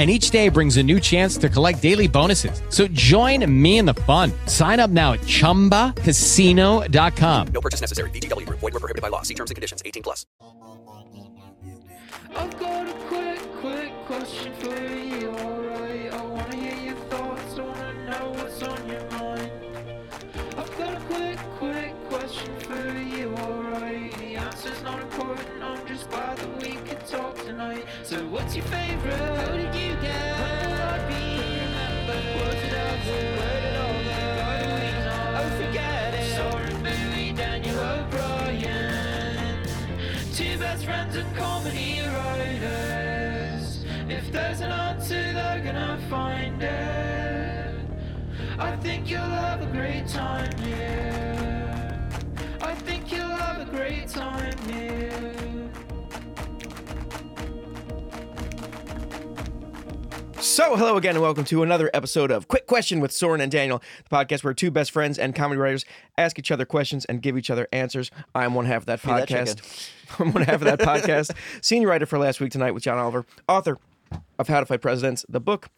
and each day brings a new chance to collect daily bonuses. So join me in the fun. Sign up now at ChumbaCasino.com. No purchase necessary. VGW. Void were prohibited by law. See terms and conditions. 18 plus. I've got a quick, quick question for you, alright? I wanna hear your thoughts, I wanna know what's on your mind. I've got a quick, quick question for you, alright? The answer's not important, I'm just glad that we could talk tonight. So what's your favorite? Oh, friends and comedy writers. If there's an answer, they're gonna find it. I think you'll have a great time here. I think you'll have a great time here. So, hello again, and welcome to another episode of Quick Question with Soren and Daniel, the podcast where two best friends and comedy writers ask each other questions and give each other answers. I'm one half of that that podcast. I'm one half of that podcast. Senior writer for Last Week Tonight with John Oliver, author of How to Fight Presidents, the book.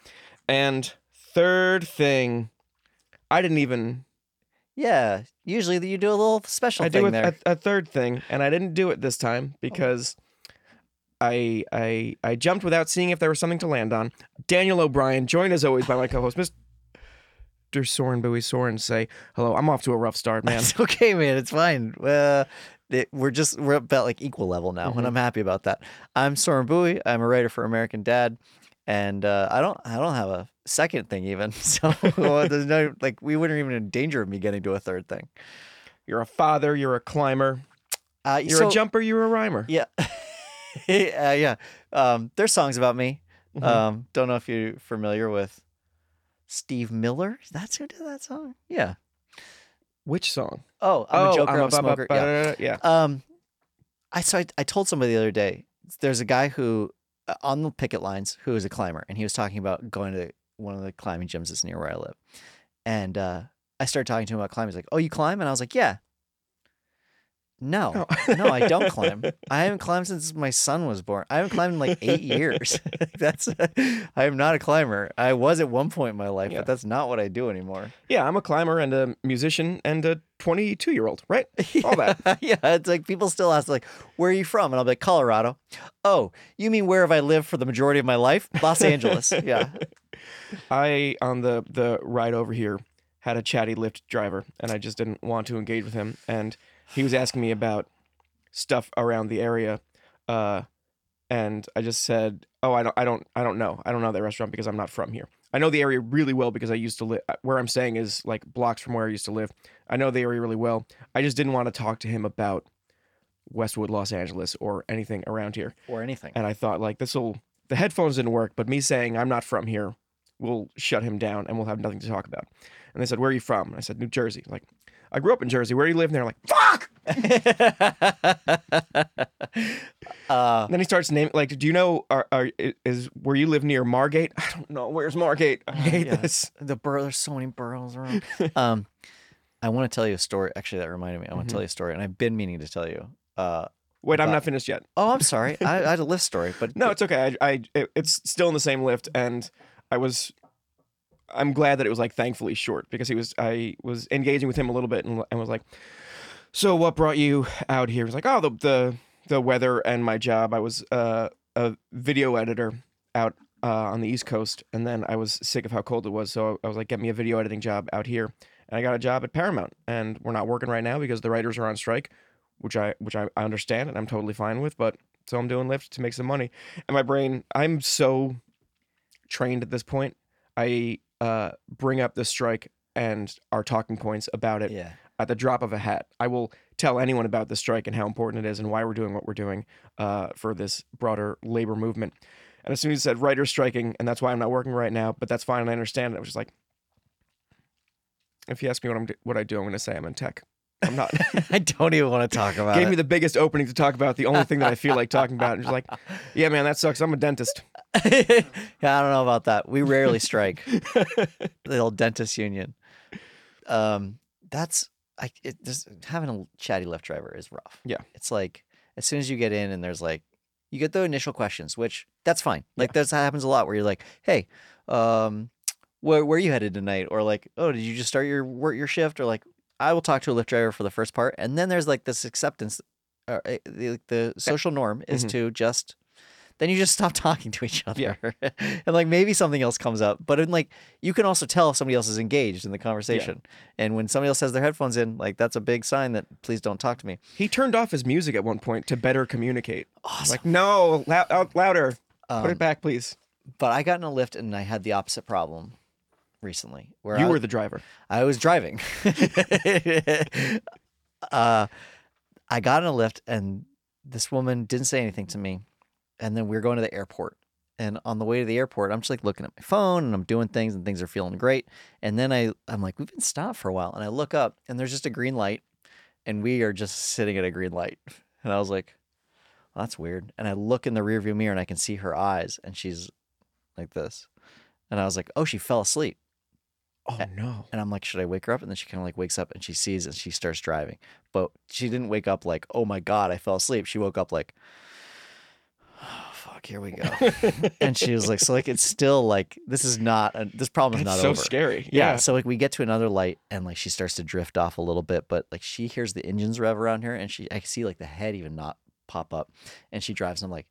And third thing, I didn't even. Yeah, usually you do a little special I thing do a, there. a, a third thing, and I didn't do it this time oh. because I I I jumped without seeing if there was something to land on. Daniel O'Brien, joined as always by my co-host, Mr. Soren Bowie Soren. Say hello. I'm off to a rough start, man. It's okay, man. It's fine. Uh, it- we're just we're about like equal level now, Mm-hmm. and I'm happy about that. I'm Soren Bowie. I'm a writer for American Dad, and uh, I don't I don't have a second thing even. So there's no like we wouldn't even in danger of me getting to a third thing. You're a father. You're a climber. Uh, You're so- a jumper. You're a rhymer. Yeah, uh, yeah. Um, there's songs about me. Mhm. Um, don't know if you're familiar with Steve Miller. That's who did that song. Yeah. Which song? Oh, I'm a joker. I'm a ba- ba- smoker. ba- Yeah. yeah. Um, I so I, I told somebody the other day. There's a guy who uh, on the picket lines who is a climber, and he was talking about going to one of the climbing gyms that's near where I live. And uh, I started talking to him about climbing. He's like, "Oh, you climb?" And I was like, "Yeah." No, oh. no, I don't climb. I haven't climbed since my son was born. I haven't climbed in like eight years. that's I am not a climber. I was at one point in my life, Yeah. but that's not what I do anymore. Yeah, I'm a climber and a musician and a 22 year old, right? All that. yeah, it's like people still ask like, "Where are you from?" And I'll be like, "Colorado." Oh, you mean where have I lived for the majority of my life? Los Angeles. Yeah. I on the the ride over here had a chatty Lyft driver, and I just didn't want to engage with him. And he was asking me about stuff around the area, uh, and I just said, "Oh, I don't, I don't, I don't know. I don't know that restaurant because I'm not from here. I know the area really well because I used to live where I'm staying is like blocks from where I used to live. I know the area really well. I just didn't want to talk to him about Westwood, Los Angeles, or anything around here. Or anything. And I thought like this will the headphones didn't work, but me saying I'm not from here will shut him down and we'll have nothing to talk about. And they said, Where are you from? And I said, New Jersey. Like, I grew up in Jersey. Where do you live? And they're like, Fuck! uh, then he starts naming like, do you know are, are is where you live near Margate? I don't know. Where's Margate? I hate yeah, this. The borough. There's so many boroughs around. um, I want to tell you a story. Actually, that reminded me. I want to tell you a story, and I've been meaning to tell you. Uh, Wait, I'm not finished yet. oh, I'm sorry. I, I had a Lyft story, but No, it's okay. I, I it, it's still in the same Lyft, and I was. I'm glad that it was like thankfully short because he was. I was engaging with him a little bit and, and was like, "So what brought you out here?" He's like, "Oh, the the the weather and my job. I was uh, a video editor out uh, on the East Coast, and then I was sick of how cold it was, so I was like, get me a video editing job out here, and I got a job at Paramount, and we're not working right now because the writers are on strike. which I which I, understand and I'm totally fine with. But so I'm doing Lyft to make some money, and my brain I'm so trained at this point. I uh, bring up the strike and our talking points about it Yeah. at the drop of a hat. I will tell anyone about the strike and how important it is and why we're doing what we're doing uh, for this broader labor movement. And as soon as you said writers striking, and that's why I'm not working right now, but that's fine and I understand it. I was just like, if you ask me what I'm do- what I do, I'm going to say I'm in tech. I'm not. I don't even want to talk about it. Gave it. me the biggest opening to talk about the only thing that I feel like talking about. And just like, yeah, man, that sucks. I'm a dentist. yeah, I don't know about that. We rarely strike. the old dentist union. Um, that's I. It, just having a chatty Lyft driver is rough. Yeah. it's like as soon as you get in and there's like you get the initial questions, which that's fine. Like that's that happens a lot where you're like, hey, um, where where are you headed tonight? Or like, oh, did you just start your work your shift? Or like, I will talk to a Lyft driver for the first part, and then there's like this acceptance. Uh, eh, the, the social norm is Mhm. to just then you just stop talking to each other Yeah. and like maybe something else comes up but in like you can also tell if somebody else is engaged in the conversation and when somebody else has their headphones in like that's a big sign that please don't talk to me He turned off his music at one point to better communicate. awesome Like, no, lou- out louder. Put Um, it back, please. but i got in a Lyft and i had the opposite problem recently where You I, were the driver. I was driving uh i got in a Lyft and this woman didn't say anything to me and then we were going to the airport and on the way to the airport i'm just like looking at my phone and i'm doing things and things are feeling great and then i i'm like we've been stopped for a while and i look up and there's just a green light and we are just sitting at a green light and i was like well, that's weird and i look in the rearview mirror and i can see her eyes and she's like this and i was like oh she fell asleep Oh, no. and I'm like, should I wake her up? And then she kind of like wakes up and she sees and she starts driving. But she didn't wake up like, oh my God, I fell asleep. She woke up like, oh, fuck, here we go. and she was like, so like, it's still like, this is not, a, this problem is That's not so over. scary. Yeah. Yeah. So like we get to another light and like she starts to drift off a little bit, but like she hears the engines rev around her and she, I see like the head even not pop up and she drives. And I'm like,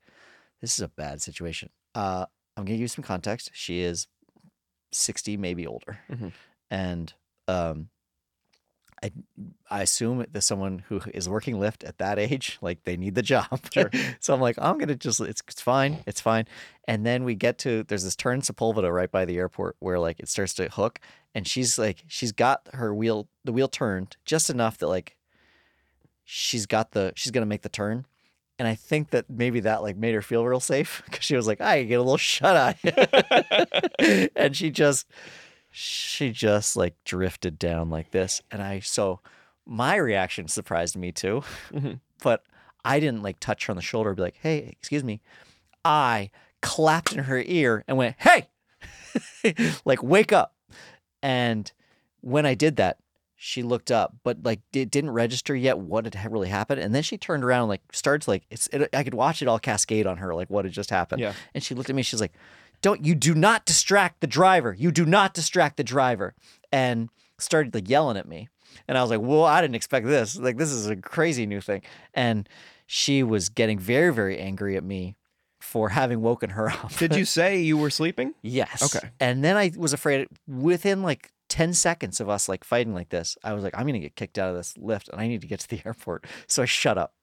this is a bad situation. Uh, I'm going to give you some context. She is 60, maybe older. Mhm. And, um, I, I assume that someone who is working Lyft at that age, like they need the job. Sure. so I'm like, I'm gonna just it's it's fine, it's fine. And then we get to there's this turn in Sepulveda right by the airport where like it starts to hook, and she's like she's got her wheel the wheel turned just enough that like she's got the she's gonna make the turn. And I think that maybe that like made her feel real safe because she was like, I get a little shut eye. and she just she just like drifted down like this. And I so my reaction surprised me too. Mhm. But I didn't like touch her on the shoulder and be like, hey, excuse me. I clapped in her ear and went, hey, like wake up. And when I did that, she looked up, but like it didn't register yet what had really happened. And then she turned around and like started to like it's it, I could watch it all cascade on her like what had just happened. Yeah. And she looked at me. She's like, "Don't you do not distract the driver. You do not distract the driver." And started like yelling at me. And I was like, "Well, I didn't expect this. Like this is a crazy new thing." And she was getting very very angry at me for having woken her up. Did you say you were sleeping? Yes. Okay. And then I was afraid within like 10 seconds of us like fighting like this, I was like, I'm going to get kicked out of this Lyft and I need to get to the airport. So I shut up.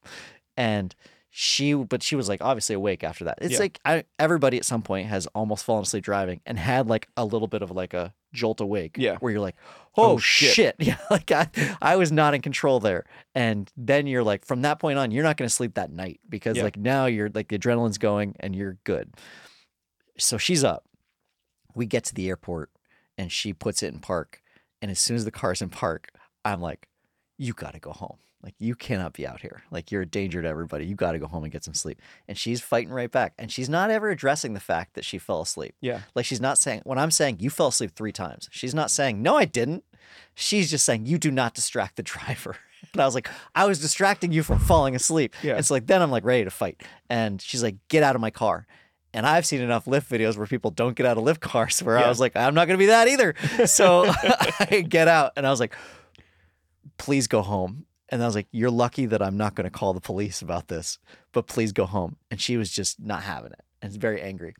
And she, but she was like obviously awake after that. It's Yeah. like I, everybody at some point has almost fallen asleep driving and had like a little bit of like a jolt awake. Yeah. Where you're like, oh, Oh, shit. shit. Yeah. Like I, I was not in control there. And then you're like, from that point on, you're not going to sleep that night because Yeah. like now you're like the adrenaline's going and you're good. So she's up. We get to the airport and she puts it in park. And as soon as the car's in park, I'm like, you got to go home. Like, you cannot be out here. Like, you're a danger to everybody. You got to go home and get some sleep. And she's fighting right back. And she's not ever addressing the fact that she fell asleep. Yeah. Like, she's not saying, when I'm saying you fell asleep three times, she's not saying, no, I didn't. She's just saying, you do not distract the driver. And I was like, I was distracting you from falling asleep. Yeah. And so, like, then I'm like ready to fight. And she's like, get out of my car. And I've seen enough Lyft videos where people don't get out of Lyft cars where I was like, I'm not going to be that either. So I get out and I was like, please go home. And I was like, you're lucky that I'm not going to call the police about this, but please go home. And she was just not having it and very angry.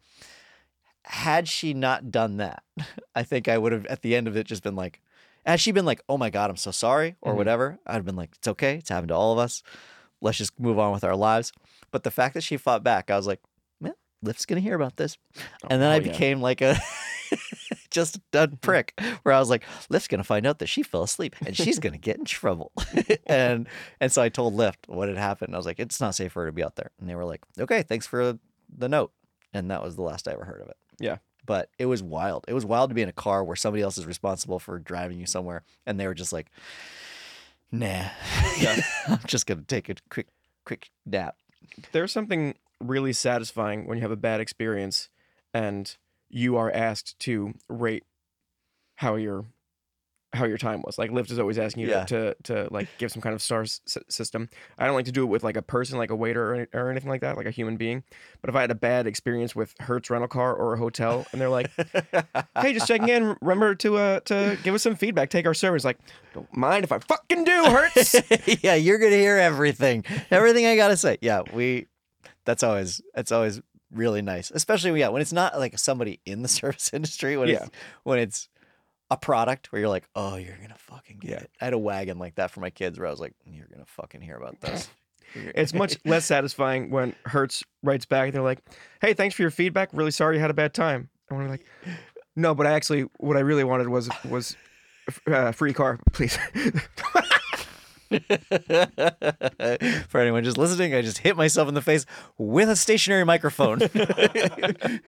Had she not done that, I think I would have at the end of it just been like, had she been like, oh my God, I'm so sorry or Mhm. whatever, I'd have been like, it's okay. It's happened to all of us. let's just move on with our lives. But the fact that she fought back, I was like, well, Lyft's gonna hear about this, and then I hell yeah. became like a just a prick, where I was like, Lyft's gonna find out that she fell asleep and she's gonna get in trouble, and and so I told Lyft what had happened. I was like, it's not safe for her to be out there, and they were like, okay, thanks for the note, and that was the last I ever heard of it. Yeah. But it was wild. It was wild to be in a car where somebody else is responsible for driving you somewhere, and they were just like, "Nah, Yeah. I'm just gonna take a quick, quick nap." There's something really satisfying when you have a bad experience and you are asked to rate how your how your time was. Like Lyft is always asking you Yeah. to, to to like give some kind of star s- system. I don't like to do it with like a person, like a waiter or, or anything like that, like a human being. But if I had a bad experience with Hertz rental car or a hotel, and they're like, "Hey, just checking in. Remember to uh to give us some feedback. Take our service." Like, don't mind if I fucking do, Hertz. yeah, you're gonna hear everything, everything I gotta say. Yeah, we. That's always that's always really nice, especially yeah when it's not like somebody in the service industry. When Yeah. it's when it's a product where you're like, oh, you're gonna fucking get Yeah. it. I had a wagon like that for my kids where I was like, you're gonna fucking hear about this. It's much less satisfying when Hertz writes back and they're like, "Hey, thanks for your feedback. Really sorry you had a bad time." And we're like, "No, but I actually, what I really wanted was was uh, free car, please." For anyone just listening, I just hit myself in the face with a stationary microphone.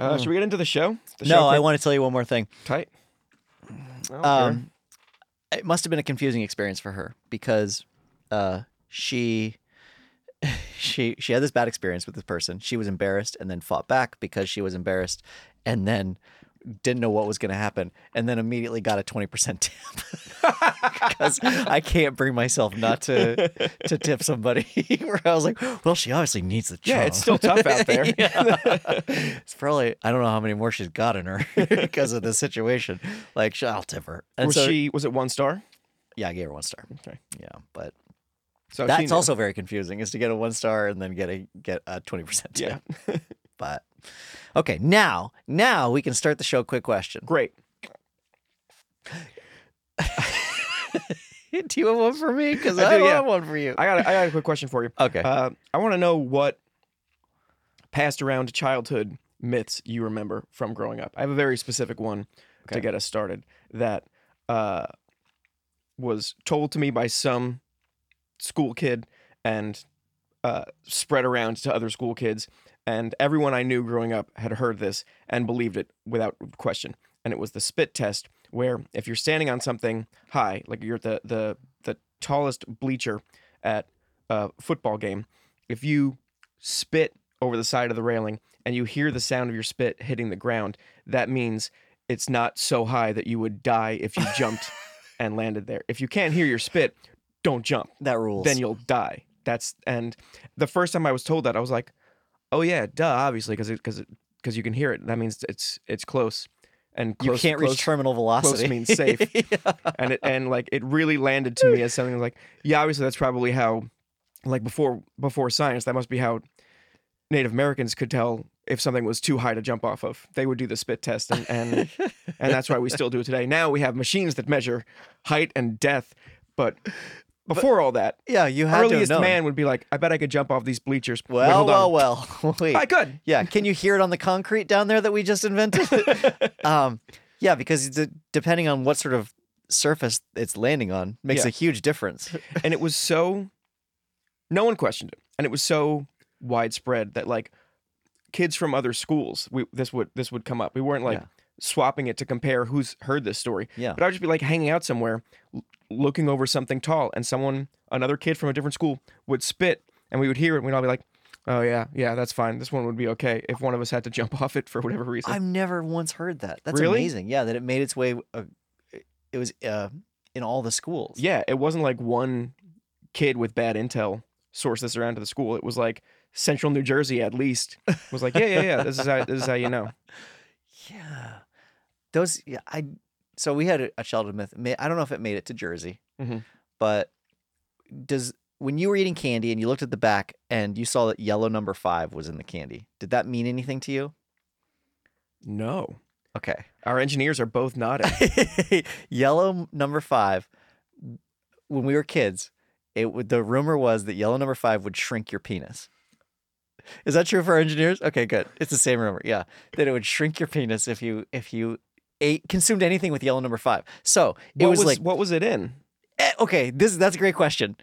Uh, should we get into the show? The show no, I want to tell you one more thing. tight. Um, it must have been a confusing experience for her because uh, she she she had this bad experience with this person. She was embarrassed and then fought back because she was embarrassed, and then didn't know what was going to happen, and then immediately got a twenty percent tip because I can't bring myself not to to tip somebody. Where I was like, well, she obviously needs the job. yeah, it's still tough out there. It's probably I don't know how many more she's got in her because of the situation. Like, I'll tip her. And was so, she? Was it one star? yeah, I gave her one star. Okay. Yeah, but So that's also very confusing. Is to get a one star and then get a get a twenty percent. Tip. Yeah. But okay, now now we can start the show. Quick question. Great. Do you have one for me? Because I I, do, yeah. have one for you. I got. A, I got a quick question for you. Okay. Uh, I want to know what passed around childhood myths you remember from growing up. I have a very specific one to get us started that uh, was told to me by some school kid and uh, spread around to other school kids. And everyone I knew growing up had heard this and believed it without question. And it was the spit test, where if you're standing on something high, like you're at the the the tallest bleacher at a football game, if you spit over the side of the railing and you hear the sound of your spit hitting the ground, that means it's not so high that you would die if you jumped and landed there. If you can't hear your spit, don't jump. that rules. Then you'll die. That's and the first time I was told that, I was like, "Oh yeah, duh, obviously, because because because you can hear it. That means it's it's close." And you can't reach terminal velocity. Close means safe. and it and like it really landed to me as something like yeah obviously that's probably how like before before science that must be how native americans could tell if something was too high to jump off of they would do the spit test and and, and that's why we still do it today now we have machines that measure height and depth but before all that yeah, you had to have earliest known. man would be like i bet i could jump off these bleachers Wait, Well, hold on. well, well. Wait. i could Yeah, can you hear it on the concrete down there that we just invented? um, yeah, because d- depending on what sort of surface it's landing on makes Yeah. a huge difference. and it was so no one questioned it and it was so widespread that like kids from other schools we this would this would come up we weren't like Yeah. Swapping it to compare who's heard this story Yeah. but i'd just be like hanging out somewhere l- looking over something tall and someone another kid from a different school would spit and we would hear it and we'd all be like oh yeah yeah that's fine this one would be okay if one of us had to jump off it for whatever reason I've never once heard that. That's Really? amazing. Yeah, that it made its way. Uh, it was uh, in all the schools. yeah it wasn't like one kid with bad intel source this around to the school. It was like Central New Jersey at least was like, yeah, yeah, yeah. This is how this is how you know. Those. Yeah, I. So we had a, a childhood myth. I don't know if it made it to Jersey, Mhm. but does when you were eating candy and you looked at the back and you saw that yellow number five was in the candy, did that mean anything to you? No, Okay. our engineers are both nodding. yellow number five. When we were kids, it would. The rumor was that yellow number five would shrink your penis. Is that true for engineers? Okay, good. It's the same rumor. Yeah, that it would shrink your penis if you if you ate consumed anything with yellow number five. So it What was, was like what was it in? eh, okay. This that's a great question.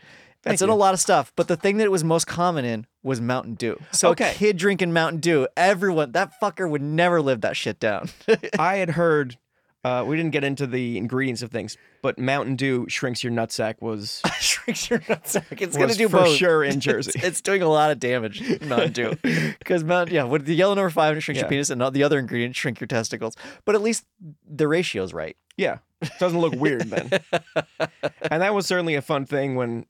Thank It's in a lot of stuff, but the thing that it was most common in was Mountain Dew. So Okay. a kid drinking Mountain Dew, everyone that fucker would never live that shit down. I had heard. Uh, we didn't get into the ingredients of things, but Mountain Dew shrinks your nutsack was shrinks your nutsack. It's gonna do for both. sure in Jersey. It's, doing a lot of damage. Mountain Dew, because Mountain, yeah, with the yellow number five shrinks your penis, and the other ingredient shrink your testicles. But at least the ratio's right. Yeah, it doesn't look weird then. and that was certainly a fun thing when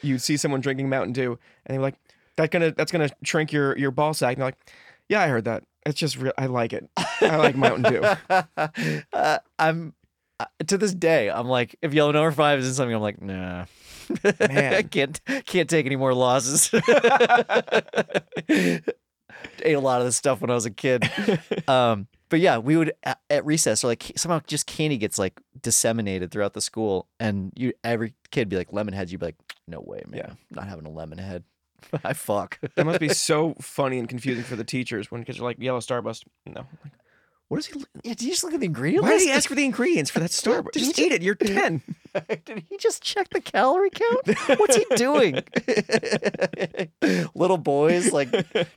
you see someone drinking Mountain Dew and they're like, "That gonna that's gonna shrink your your ball sack." And they're like, "Yeah, I heard that. It's just real. I like it. I like Mountain Dew." uh, I'm uh, to this day. I'm like, if yellow number five is in something, I'm like, nah. I can't can't take any more losses. Ate a lot of this stuff when I was a kid. Um, but yeah, we would at, at recess or like somehow just candy gets like disseminated throughout the school, and you every kid be like lemon heads. You'd be like, no way, man, Yeah. not having a lemon head. I fuck. That must be so funny and confusing for the teachers when kids are like, "Yellow Starburst." No. Like, what is he? li- Yeah, did you just look at the ingredients? Why did list? he ask for the ingredients for that Starburst? Just eat it. You're ten. Did he just check the calorie count? What's he doing? Little boys, like,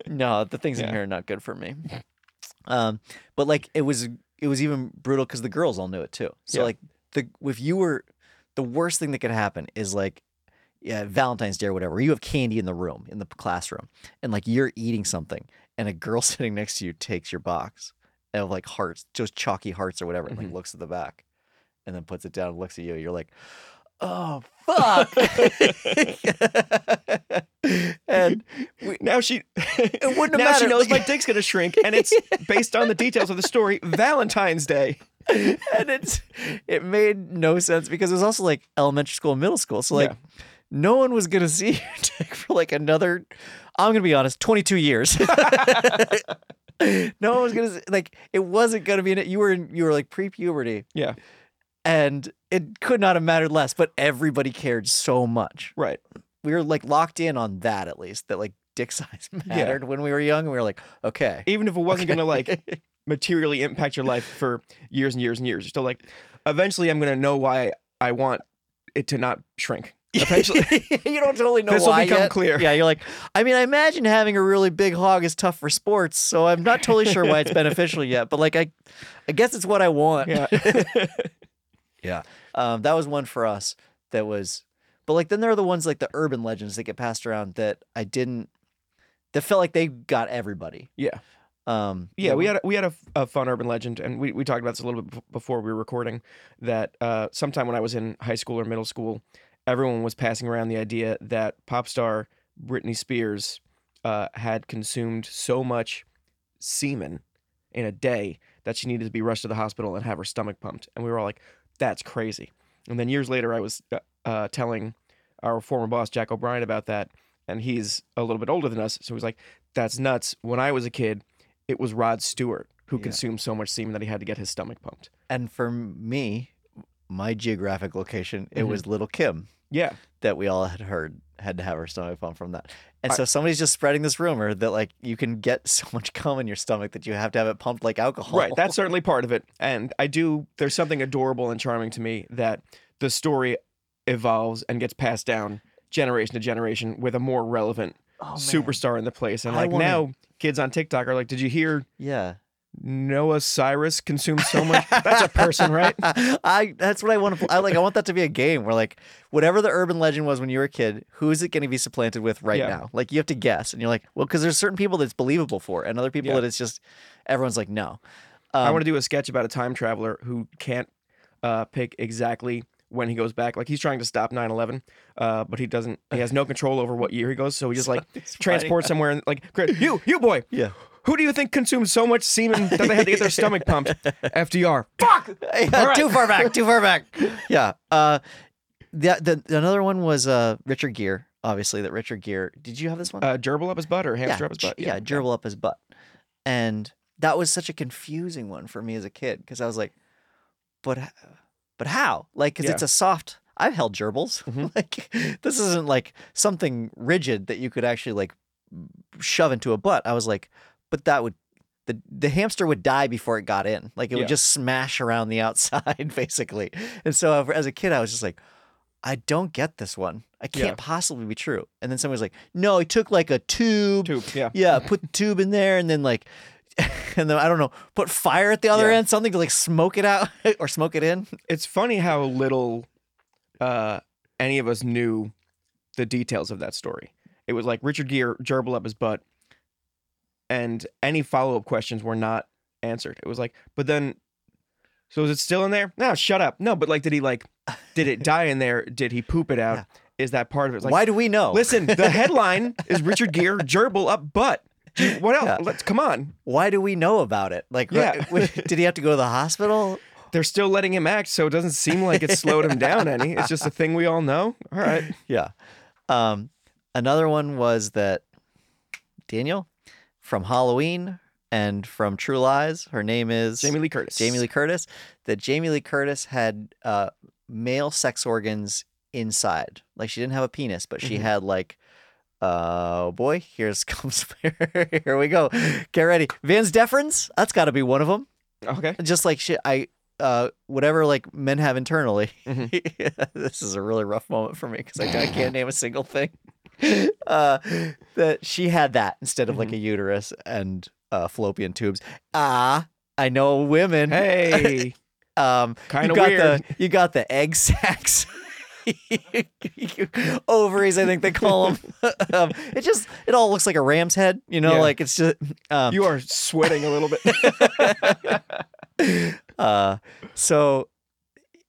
no, the things in Yeah. here are not good for me. Um, but like, it was it was even brutal because the girls all knew it too. So Yeah. like, the if you were the worst thing that could happen is like. Yeah, Valentine's Day or whatever. You have candy in the room, in the classroom, and like you're eating something, and a girl sitting next to you takes your box of like hearts, just chalky hearts or whatever, and like mm-hmm. looks at the back, and then puts it down and looks at you. You're like, oh fuck and now she it wouldn't have now she knows my dick's gonna shrink, and it's based on the details of the story. Valentine's Day. and it's it made no sense because it was also like elementary school and middle school so like Yeah. No one was gonna see your dick for like another i'm gonna be honest 22 years no one was gonna see, like it wasn't gonna be in it you were in you were like pre-puberty Yeah. and it could not have mattered less but everybody cared so much Right. we were like locked in on that at least that like dick size mattered when we were young and we were like okay Even if it wasn't gonna like materially impact your life for years and years and years, you're still like, eventually, I'm gonna know why I want it to not shrink. Eventually. you don't totally know This will become yet. clear. Yeah, you're like, I mean, I imagine having a really big hog is tough for sports, so I'm not totally sure why it's beneficial yet. But like, I, I guess it's what I want. Yeah. yeah. Um, that was one for us. That was, but like, then there are the ones like the urban legends that get passed around that I didn't. That felt like they got everybody. yeah. Um, Yeah, we had a, we had a, a fun urban legend, and we, we talked about this a little bit before we were recording. That uh, sometime when I was in high school or middle school, everyone was passing around the idea that pop star Britney Spears uh, had consumed so much semen in a day that she needed to be rushed to the hospital and have her stomach pumped, and we were all like, "That's crazy." And then years later, I was uh, uh, telling our former boss Jack O'Brien about that, and he's a little bit older than us, so he's like, "That's nuts." When I was a kid it was Rod Stewart who Yeah. consumed so much semen that he had to get his stomach pumped. and for me, my geographic location, it Mhm. was Lil' Kim. Yeah. that we all had heard had to have our stomach pumped from that. And I- so somebody's just spreading this rumor that like you can get so much cum in your stomach that you have to have it pumped like alcohol. Right. That's certainly part of it. And I do, there's something adorable and charming to me that the story evolves and gets passed down generation to generation with a more relevant Oh, superstar in the place. And like wanna- now, kids on TikTok are like, did you hear Yeah. Noah Cyrus consumes so much? That's a person, right? I that's what I want to I like I want that to be a game where like whatever the urban legend was when you were a kid, who is it going to be supplanted with right Yeah. now? Like you have to guess and you're like, well cuz there's certain people that's believable for and other people Yeah. that it's just everyone's like no. I Um, want to do a sketch about a time traveler who can't uh, pick exactly when he goes back. Like he's trying to stop 9/11, uh, but he doesn't. He has no control over what year he goes, so he just like transports somewhere and like, you, you boy, Yeah. Who do you think consumed so much semen that they had to get their stomach pumped? FDR. Fuck. Yeah, All right. Too far back. Too far back. Yeah. Uh, the, the another one was uh Richard Gere. Obviously, that Richard Gere. Did you have this one? Uh, gerbil up his butt or hamster yeah, up his butt? ch- yeah, gerbil up his butt, and that was such a confusing one for me as a kid because I was like, but but how? Like, because it's a soft. I've held gerbils. Mhm. like, this isn't like something rigid that you could actually like shove into a butt. I was like, but that would. The, the hamster would die before it got in. Like it Yeah. would just smash around the outside, basically. And so as a kid, I was just like, I don't get this one. I can't Yeah. possibly be true. And then somebody was like, no, he took like a tube. Tube, yeah. Yeah, put the tube in there and then like and then I don't know, put fire at the other Yeah. end, something to like smoke it out or smoke it in. It's funny how little uh, any of us knew the details of that story. It was like Richard Gere gerbil up his butt, and any follow up questions were not answered. It was like, but then, so is it still in there? No, shut up. No, but like, did he like, did it die in there? Did he poop it out? Yeah. Is that part of it? It's like, Why do we know? Listen, the headline is Richard Gere gerbil up butt. What else? Yeah. Let's come on. Why do we know about it? Like Yeah. did he have to go to the hospital? They're still letting him act, so it doesn't seem like it slowed him down any. It's just a thing we all know. All right. Yeah. Um another one was that Daniel from Halloween and from True Lies, her name is Jamie Lee Curtis. Jamie Lee Curtis, that Jamie Lee Curtis had uh, male sex organs inside. Like she didn't have a penis, but she Mhm. had like, uh, oh boy, here's comes here we go. Get ready, vas deferens. That's got to be one of them. Okay. Just like shit, I uh, whatever like men have internally. Mhm. this is a really rough moment for me because I, I can't name a single thing. Uh, that she had that instead of like Mm-hmm. a uterus and uh, fallopian tubes. Ah, I know women. Hey. Um, you got weird. The, you got the egg sacs. Ovaries, I think they call them. um, it just, it all looks like a ram's head, you know, Yeah. like it's just. Um, You are sweating a little bit. uh, so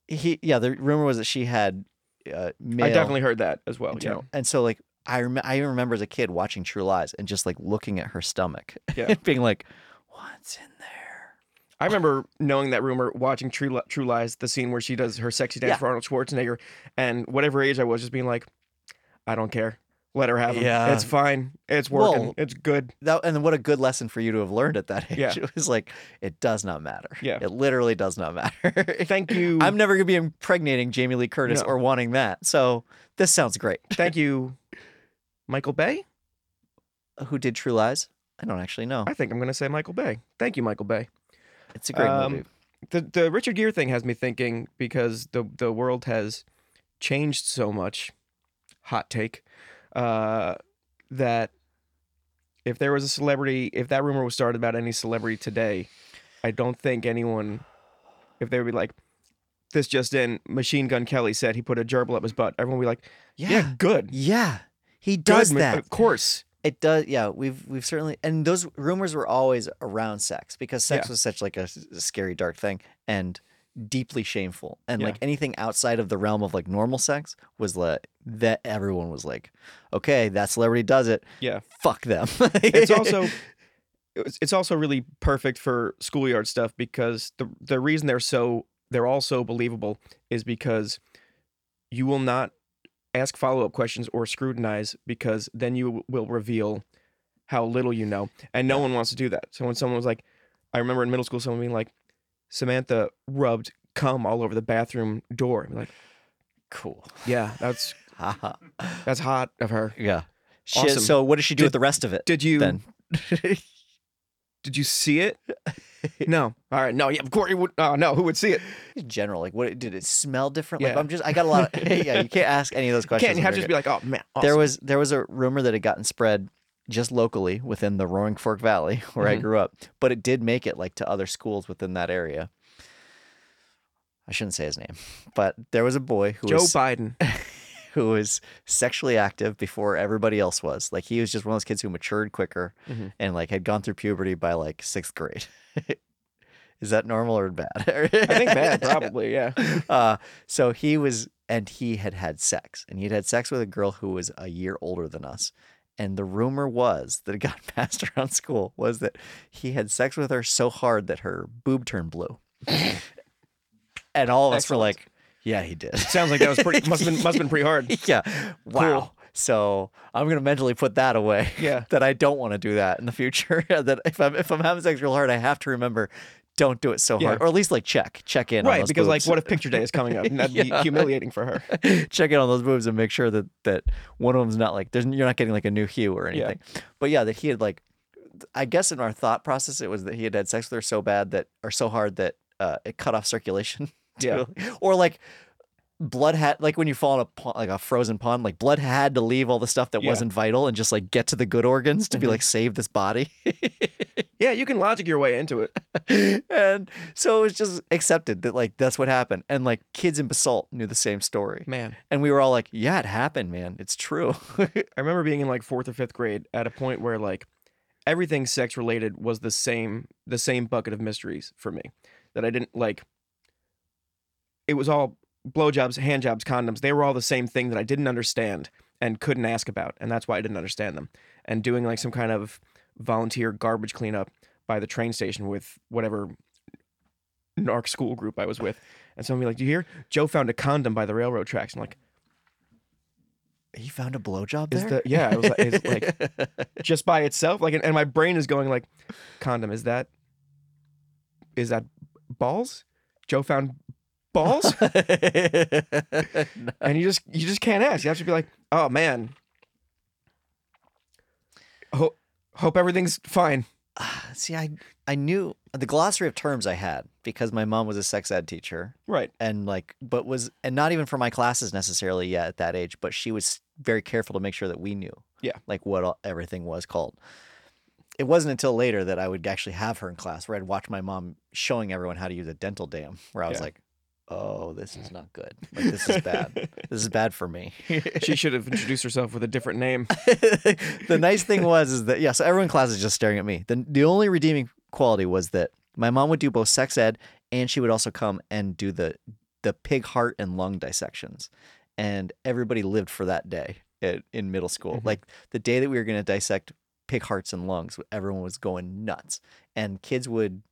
he, yeah, the rumor was that she had uh. I definitely heard that as well. Yeah. And so, like, I rem- I remember as a kid watching True Lies and just like looking at her stomach, Yeah. and being like, "What's in there?" I remember knowing that rumor, watching True, Li- True Lies, the scene where she does her sexy dance Yeah. for Arnold Schwarzenegger, and whatever age I was, just being like, I don't care. Let her have him. Yeah. It's fine. It's working. Well, it's good. That and what a good lesson for you to have learned at that age. Yeah. It was like it does not matter. Yeah. It literally does not matter. Thank you. I'm never gonna be impregnating Jamie Lee Curtis No. or wanting that. So this sounds great. Thank you, Michael Bay. Who did True Lies? I don't actually know. I think I'm going to say Michael Bay. Thank you, Michael Bay. It's a great Um, movie. The the Richard Gere thing has me thinking because the the world has changed so much. Hot take, uh, that if there was a celebrity, if that rumor was started about any celebrity today, I don't think anyone, if they would be like, this just in, Machine Gun Kelly said he put a gerbil up his butt. Everyone would be like, yeah, Yeah. good, Yeah. He does that. Of course, It does. Yeah, we've we've certainly and those rumors were always around sex because sex Yeah. was such like a scary dark thing and deeply shameful and Yeah. like anything outside of the realm of like normal sex was like that everyone was like, okay, that celebrity does it. yeah. Fuck them. it's also it's, it's also really perfect for schoolyard stuff because the the reason they're so they're all so believable is because you will not ask follow-up questions or scrutinize because then you will reveal how little you know and no one wants to do that so when someone was like i remember in middle school someone being like samantha rubbed cum all over the bathroom door be like cool. yeah that's that's hot of her yeah. Shit, Awesome. so what does she do Did- with the rest of it? did you then? did you see it no all right no yeah of course you would oh no who would see it In general, like what did it smell different? Like Yeah. I'm just I got a lot of yeah, you can't ask any of those questions. can't you have to just be like, oh man, There awesome. was there was a rumor that had gotten spread just locally within the Roaring Fork Valley where I Mhm. grew up, but it did make it like to other schools within that area. I shouldn't say his name, but there was a boy who Joe was Biden. Who was sexually active before everybody else was. Like he was just one of those kids who matured quicker Mhm. and like had gone through puberty by like sixth grade. Is that normal or bad? I think bad, probably. Yeah. Uh, so he was, and he had had sex, and he'd had sex with a girl who was a year older than us. And the rumor was that it got passed around school was that he had sex with her so hard that her boob turned blue. and all of us were like, "Yeah, he did." Sounds like that was pretty. Must have been. Must have been pretty hard. yeah. Wow. Cool. So I'm gonna mentally put that away. Yeah. that I don't want to do that in the future. that if I'm if I'm having sex real hard, I have to remember, don't do it so Yeah. hard, or at least like check check in. on Right, because like, what if picture day is coming up? And that'd be Yeah. humiliating for her. check in on those boobs and make sure that that one of them's not like there's you're not getting like a new hue or anything. Yeah. But yeah, that he had like, I guess in our thought process, it was that he had had sex with her so bad that or so hard that uh, it cut off circulation. Yeah. or like blood had like when you fall in a pond, like a frozen pond, like blood had to leave all the stuff that Yeah. wasn't vital and just like get to the good organs to be Mhm. like save this body. Yeah, you can logic your way into it. and so it was just accepted that like that's what happened. And like kids in Basalt knew the same story. Man, And we were all like, yeah, it happened, man. It's true. I remember being in like fourth or fifth grade at a point where like everything sex related was the same, the same bucket of mysteries for me. That I didn't like. It was all blowjobs, hand jobs, condoms. They were all the same thing that I didn't understand and couldn't ask about, and that's why I didn't understand them. And doing like some kind of volunteer garbage cleanup by the train station with whatever narc school group I was with, and someone be like, "Do you hear? Joe found a condom by the railroad tracks." I'm like, he found a blowjob is there. the yeah it was like, is like just by itself like and, and my brain is going like condom is that is that balls joe found balls and you just you just can't ask you have to be like oh man hope hope everything's fine See, I I knew the glossary of terms I had because my mom was a sex ed teacher, right and like, but was and not even for my classes necessarily yet at that age, but she was very careful to make sure that we knew, Yeah. like what all, everything was called. It wasn't until later that I would actually have her in class where I'd watch my mom showing everyone how to use a dental dam, where I was Yeah. like, "Oh, this is not good. Like this is bad. this is bad for me." she should have introduced herself with a different name the nice thing was is that yeah, so everyone in class is just staring at me. The the only redeeming quality was that my mom would do both sex ed and she would also come and do the the pig heart and lung dissections. And everybody lived for that day at, in middle school. Mm-hmm. Like the day that we were going to dissect pig hearts and lungs, everyone was going nuts. And kids would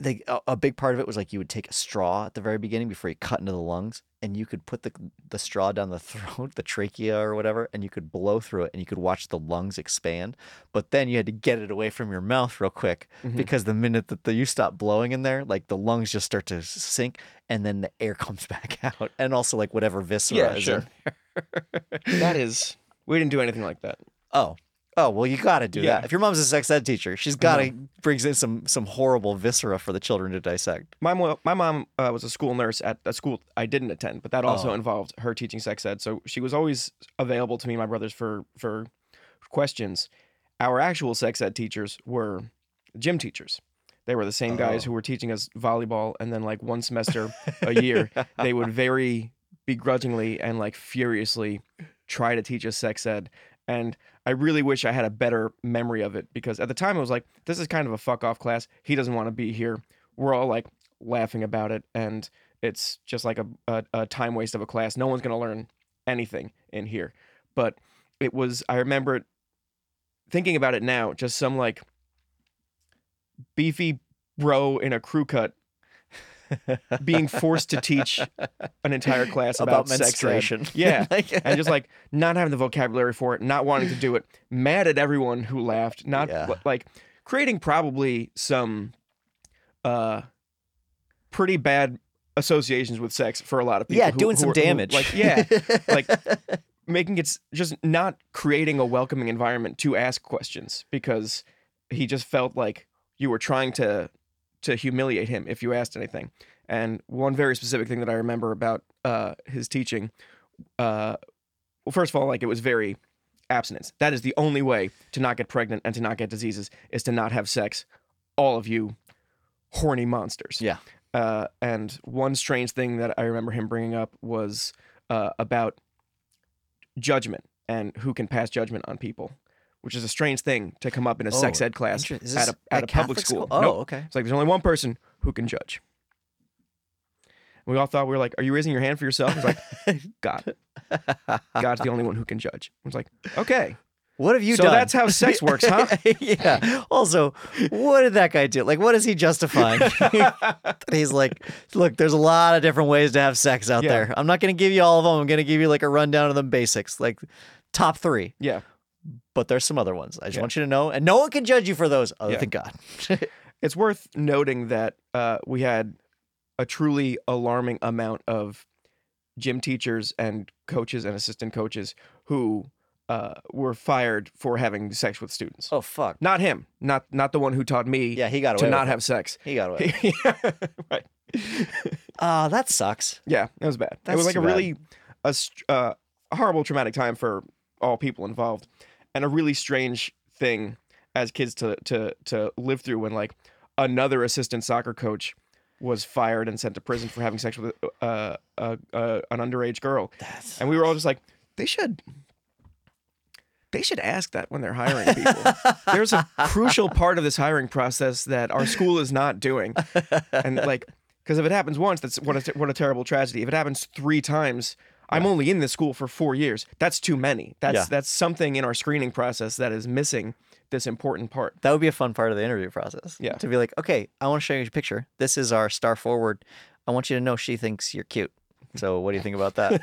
they, a, a big part of it was like you would take a straw at the very beginning before you cut into the lungs, and you could put the the straw down the throat, the trachea or whatever, and you could blow through it, and you could watch the lungs expand. But then you had to get it away from your mouth real quick Mhm. because the minute that the, you stop blowing in there, like the lungs just start to sink, and then the air comes back out, and also like whatever viscera Yeah, is sure. that is we didn't do anything like that Oh. Oh well, you got to do Yeah. that. If your mom's a sex ed teacher, she's got to know. brings in some some horrible viscera for the children to dissect. My mo- my mom uh, was a school nurse at a school I didn't attend, but that also Oh. involved her teaching sex ed. So she was always available to me and my brothers for for questions. Our actual sex ed teachers were gym teachers. They were the same guys Oh. who were teaching us volleyball, and then like one semester a year, they would very begrudgingly and like furiously try to teach us sex ed. And I really wish I had a better memory of it because at the time I was like, this is kind of a fuck off class. He doesn't want to be here. We're all like laughing about it, and it's just like a, a, a time waste of a class. No one's going to learn anything in here. But it was, I remember it, thinking about it now, just some like beefy bro in a crew cut being forced to teach an entire class about, About sex menstruation. Yeah, and just like not having the vocabulary for it, not wanting to do it, mad at everyone who laughed, not Yeah. like creating probably some uh pretty bad associations with sex for a lot of people. Yeah, who- doing who some are- who, damage. like yeah, like making it just not creating a welcoming environment to ask questions because he just felt like you were trying to to humiliate him if you asked anything. And one very specific thing that I remember about uh, his teaching, uh, well, first of all, like it was very abstinence. That is the only way to not get pregnant and to not get diseases is to not have sex. All of you horny monsters. Yeah. Uh, and one strange thing that I remember him bringing up was uh, about judgment and who can pass judgment on people, which is a strange thing to come up in a sex Oh, ed class at a at, a public school. school? Oh, okay. It's like there's only one person who can judge. And we all thought we were like, "Are you raising your hand for yourself?" It's like, God, God's the only one who can judge. I was like, "Okay." What have you so done? So that's how sex works, huh? yeah. Also, what did that guy do? Like, what is he justifying? He's like, look, there's a lot of different ways to have sex out Yeah. there. I'm not going to give you all of them. I'm going to give you like a rundown of the basics, like top three. Yeah. But there's some other ones. I just Yeah. want you to know, and no one can judge you for those other Yeah. than God. It's worth noting that uh, we had a truly alarming amount of gym teachers and coaches and assistant coaches who uh, were fired for having sex with students. Oh fuck! Not him. Not not the one who taught me. Yeah, he got to away not with have sex. He got away. right. Ah, that sucks. Yeah, it was bad. it was like a bad. really a uh, horrible, traumatic time for all people involved, and a really strange thing as kids to to to live through when like another assistant soccer coach was fired and sent to prison for having sex with uh, uh, uh, an underage girl, and we were all just like, they should. They should ask that when they're hiring people. There's a crucial part of this hiring process that our school is not doing, and like, because if it happens once, that's what a what a terrible tragedy. If it happens three times, I'm only in this school for four years. That's too many. That's Yeah. that's something in our screening process that is missing this important part. That would be a fun part of the interview process. Yeah. To be like, okay, I want to show you a picture. This is our star forward. I want you to know she thinks you're cute. So what do you think about that?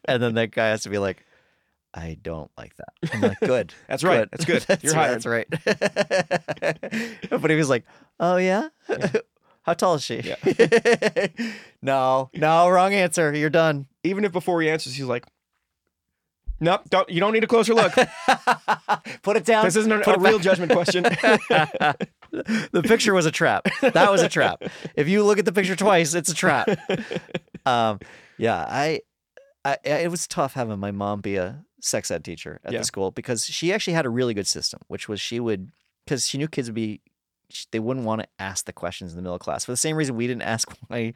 and then that guy has to be like, I don't like that. I'm like, good. That's right. That's good. You're That's right. but he was like, oh yeah? How tall is she? no, no, wrong answer. You're done. Even if before he answers, he's like, "Nope, don't. You don't need a closer look. Put it down. This isn't a, a real judgment question." the picture was a trap. That was a trap. If you look at the picture twice, it's a trap. Um, yeah, I, I, it was tough having my mom be a sex ed teacher at Yeah. the school because she actually had a really good system, which was she would, because she knew kids would be, they wouldn't want to ask the questions in the middle of class for the same reason we didn't ask why.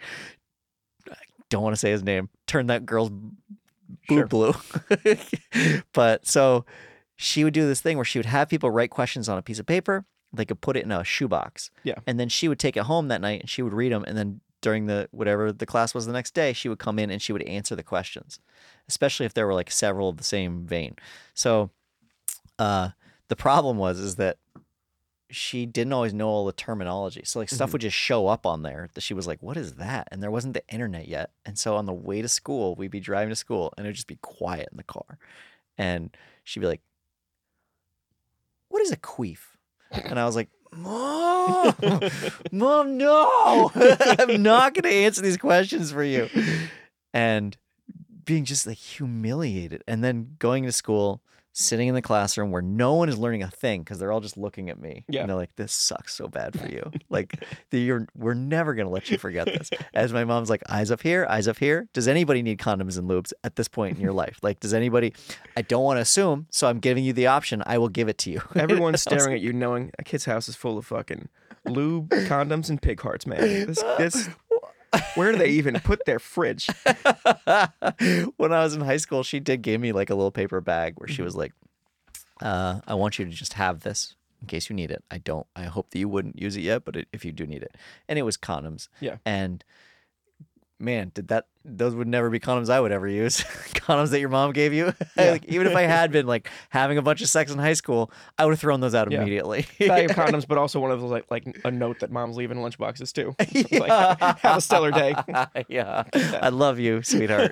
I don't want to say his name. Turn that girl's boob Sure. blue. but so she would do this thing where she would have people write questions on a piece of paper. They could put it in a shoebox. Yeah. And then she would take it home that night and she would read them. And then during the whatever the class was the next day, she would come in and she would answer the questions, especially if there were like several of the same vein. So uh, the problem was is that she didn't always know all the terminology. So like stuff mm-hmm. would just show up on there that she was like, "What is that?" And there wasn't the internet yet. And so on the way to school, we'd be driving to school and it would just be quiet in the car, and she'd be like, "What is a queef?" And I was like, "Mom, mom, no, I'm not going to answer these questions for you." And being just like humiliated, and then going to school. Sitting in the classroom where no one is learning a thing because they're all just looking at me. Yeah. And they're like, this sucks so bad for you. like, the- you're, we're never going to let you forget this. As my mom's like, eyes up here, eyes up here. Does anybody need condoms and lubes at this point in your life? Like, does anybody? I don't want to assume, so I'm giving you the option. I will give it to you. Everyone's staring at you, knowing a kid's house is full of fucking lube, condoms, and pig hearts, man. This, this, where do they even put their fridge? when I was in high school, she did give me like a little paper bag where she was like, uh, I want you to just have this in case you need it. I don't, I hope that you wouldn't use it yet, but it, if you do need it. And it was condoms. Yeah. And man, did that, those would never be condoms I would ever use. condoms that your mom gave you. like, even if I had been like having a bunch of sex in high school, I would have thrown those out Yeah. immediately. Of condoms, but also one of those like like a note that moms leave in lunchboxes too. Like, have a stellar day. yeah. I love you, sweetheart.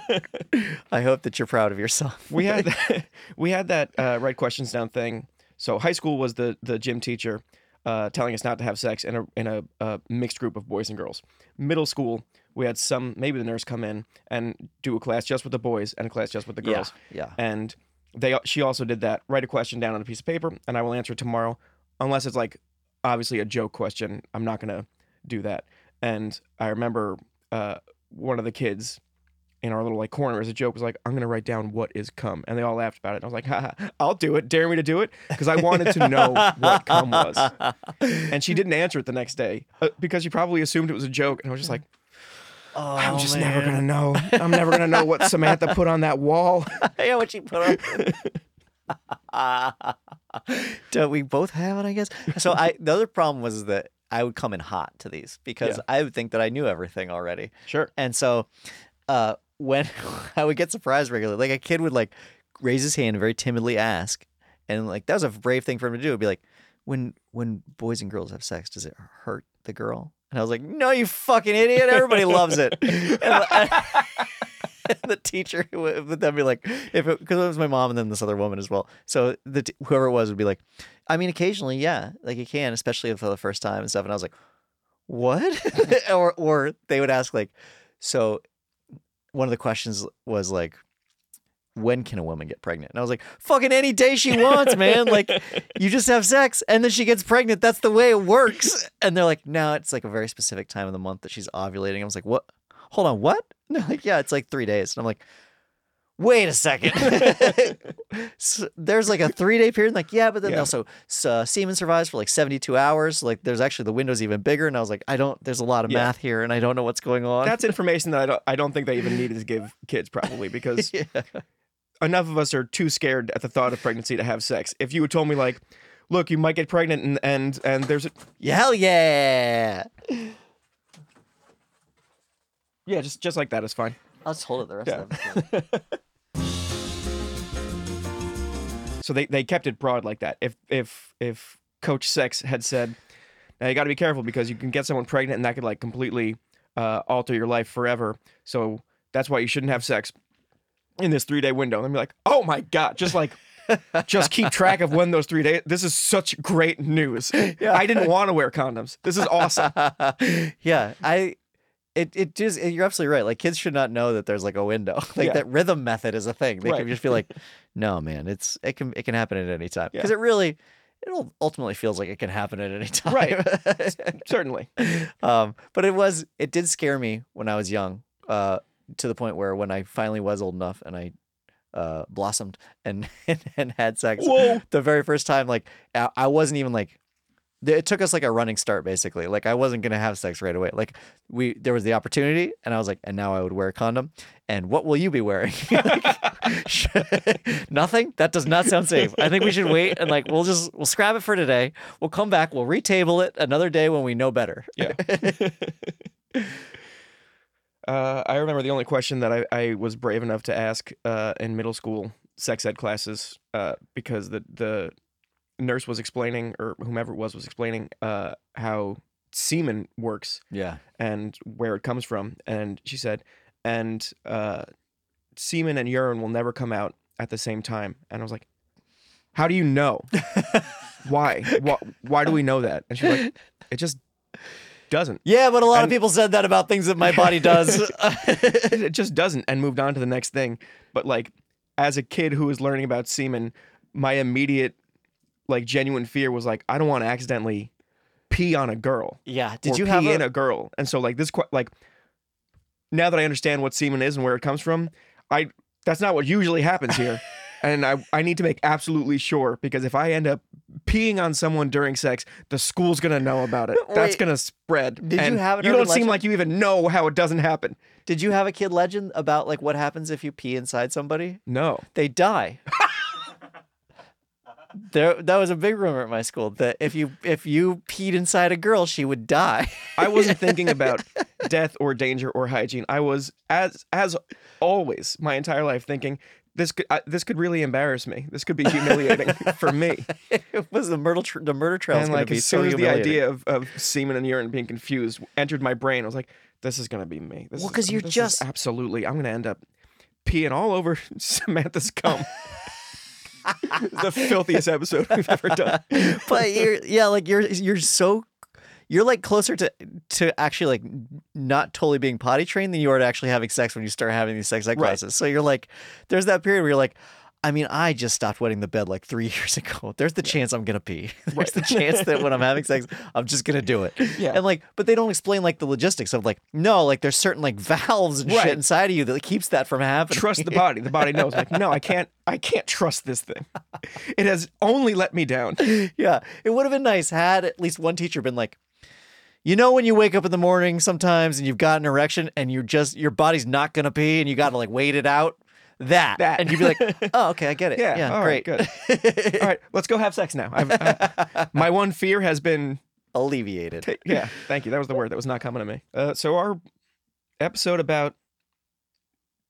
I hope that you're proud of yourself. we had that, we had that uh, write questions down thing. So high school was the the gym teacher uh, telling us not to have sex in a in a, uh mixed group of boys and girls. Middle school, we had some maybe the nurse come in and do a class just with the boys and a class just with the girls. yeah. And they she also did that. Write a question down on a piece of paper, and I will answer it tomorrow, unless it's like obviously a joke question. I'm not gonna do that. And I remember uh, one of the kids in our little like corner as a joke was like, I'm gonna write down what is cum, and they all laughed about it. And I was like, Haha, I'll do it. Dare me to do it because I wanted to know what cum was. And she didn't answer it the next day uh, because she probably assumed it was a joke, and I was just like. I'm Oh, just never gonna know. I'm never gonna know what Samantha put on that wall. yeah, what she put on. Don't we both have it? I guess. So I the other problem was that I would come in hot to these because Yeah. I would think that I knew everything already. Sure. And so uh, when I would get surprised regularly, like a kid would like raise his hand and very timidly ask, and like that was a brave thing for him to do. It'd be like, when when boys and girls have sex, does it hurt the girl? And I was like, no, you fucking idiot! Everybody loves it. And, and the teacher would then be like, if because it was my mom and then this other woman as well. So the whoever it was would be like, I mean, occasionally, yeah, like you can, especially for the first time and stuff. And I was like, what? or or they would ask like, so one of the questions was like, when can a woman get pregnant? And I was like, fucking any day she wants, man. Like, you just have sex and then she gets pregnant. That's the way it works. And they're like, no, it's like a very specific time of the month that she's ovulating. I was like, what? Hold on, what? And they're like, yeah, it's like three days. And I'm like, wait a second. So there's like a three day period. Like, yeah, but then Yeah. also uh, semen survives for like 72 hours. Like, there's actually the window's even bigger. And I was like, I don't, there's a lot of Yeah. math here and I don't know what's going on. That's information that I don't, I don't think they even needed to give kids probably because enough of us are too scared at the thought of pregnancy to have sex. If you had told me like, look, you might get pregnant and and and there's a hell yeah. yeah, just just like that is fine. I'll just hold it the rest Yeah. of the So they, they kept it broad like that. If if if Coach Sex had said, now you got to be careful because you can get someone pregnant and that could like completely uh, alter your life forever. So that's why you shouldn't have sex in this three day window. And be like, oh my god, just like. just keep track of when those three days. This is such great news. I didn't want to wear condoms. This is awesome. yeah, I. It it just you're absolutely right. Like kids should not know that there's like a window. Like Yeah. that rhythm method is a thing. They Right. can just be like, no, man, it's it can it can happen at any time because Yeah. it really it ultimately feels like it can happen at any time. Right. Certainly. um, but it was it did scare me when I was young, uh, to the point where when I finally was old enough and I uh, blossomed and, and had sex, Whoa. the very first time, like I, I wasn't even like. It took us like a running start, basically. Like I wasn't gonna have sex right away. Like we, there was the opportunity, and I was like, and now I would wear a condom. And what will you be wearing? Like, Nothing. That does not sound safe. I think we should wait and like we'll just we'll scrap it for today. We'll come back. We'll retable it another day when we know better. Yeah. Uh, I remember the only question that I, I was brave enough to ask uh, in middle school sex ed classes uh, because the the nurse was explaining or whomever it was was explaining uh, how semen works Yeah. and where it comes from, and she said, and uh, semen and urine will never come out at the same time, and I was like, how do you know? why? Why? Why do we know that? And she's like, it just doesn't. Yeah, but a lot of people said that about things that my body does. it just doesn't and moved on to the next thing but like as a kid who was learning about semen my immediate like genuine fear was like i don't want to accidentally pee on a girl yeah. Did you pee have in a, a girl and so like this like now that i understand what semen is and where it comes from i that's not what usually happens here and I, I need to make absolutely sure because if i end up peeing on someone during sex the school's gonna know about it that's gonna spread did you and have an you don't seem like you even know how it doesn't happen Did you have a kid legend about like what happens if you pee inside somebody? no They die. there that was a big rumor at my school that if you if you peed inside a girl, she would die. I wasn't thinking about death or danger or hygiene. I was as as always my entire life thinking this could I, this could really embarrass me. This could be humiliating for me. it was the murder tr- the murder trail. and like be as so soon as the idea of, of semen and urine being confused entered my brain, I was like, this is gonna be me. This Well, 'cause you're just- absolutely. I'm gonna end up peeing all over Samantha's cum. the filthiest episode we've ever done. but you're yeah, like you're you're so you're like closer to to actually like not totally being potty trained than you are to actually having sex when you start having these sex ed Right. classes. So you're like, there's that period where you're like, I mean, I just stopped wetting the bed like three years ago. There's the chance I'm gonna pee. There's the chance that when I'm having sex, I'm just gonna do it. Yeah. And like, but they don't explain like the logistics of like, no, like there's certain like valves and Right. shit inside of you that keeps that from happening. trust the body. The body knows. Like, no, I can't. I can't trust this thing. It has only let me down. yeah, it would have been nice had at least one teacher been like, you know, when you wake up in the morning sometimes and you've got an erection and you're just your body's not gonna pee and you got to like wait it out. that. That. And you'd be like, oh, okay, I get it. Yeah, Yeah, all right, great. good. All right, let's go have sex now. I've, I, my one fear has been Alleviated. ta- yeah. Thank you. That was the word that was not coming to me. Uh, so our episode about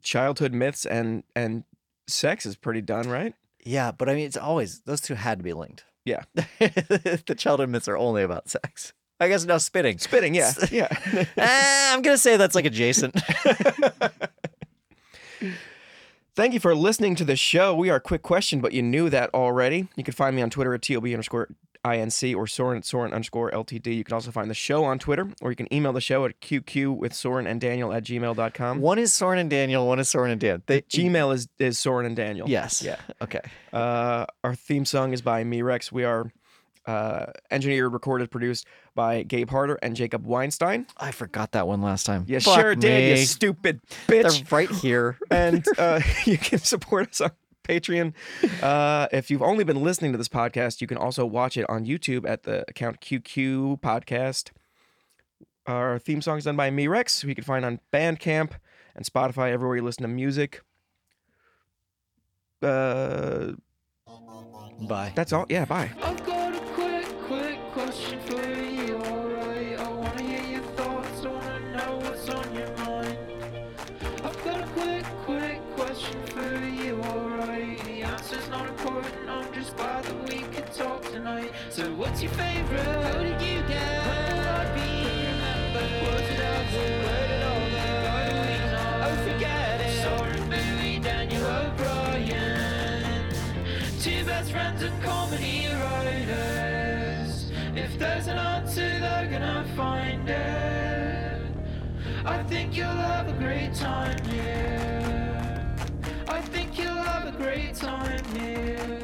childhood myths and and sex is pretty done, right? Yeah, but I mean, it's always, those two had to be linked. Yeah. the childhood myths are only about sex. I guess no spitting. Spitting, yeah, yeah. Eh, I'm going to say that's like adjacent. Thank you for listening to the show. We are a quick question, but you knew that already. You can find me on Twitter at TOB underscore INC or Soren at Soren underscore LTD. You can also find the show on Twitter, or you can email the show at QQ with Soren and Daniel at gmail.com. one is Soren and Daniel, one is Soren and Dan. They, Gmail is, is Soren and Daniel. Yes. Yeah. Okay. Uh, our theme song is by Me Rex. We are uh, engineered, recorded, produced by Gabe Harder and Jacob Weinstein. I forgot that one last time. You Fuck sure did, you stupid bitch. They're right here. and uh, you can support us on Patreon. Uh, if you've only been listening to this podcast, you can also watch it on YouTube at the account QQ Podcast. Our theme song is done by Me Rex, who you can find on Bandcamp and Spotify, everywhere you listen to music. Uh, Bye. that's all. Yeah, bye. What's your favorite? How did you get? I forget it. Daniel. Two best friends and comedy writers. If there's an answer, they're gonna find it. I think you'll have a great time here. I think you'll have a great time here.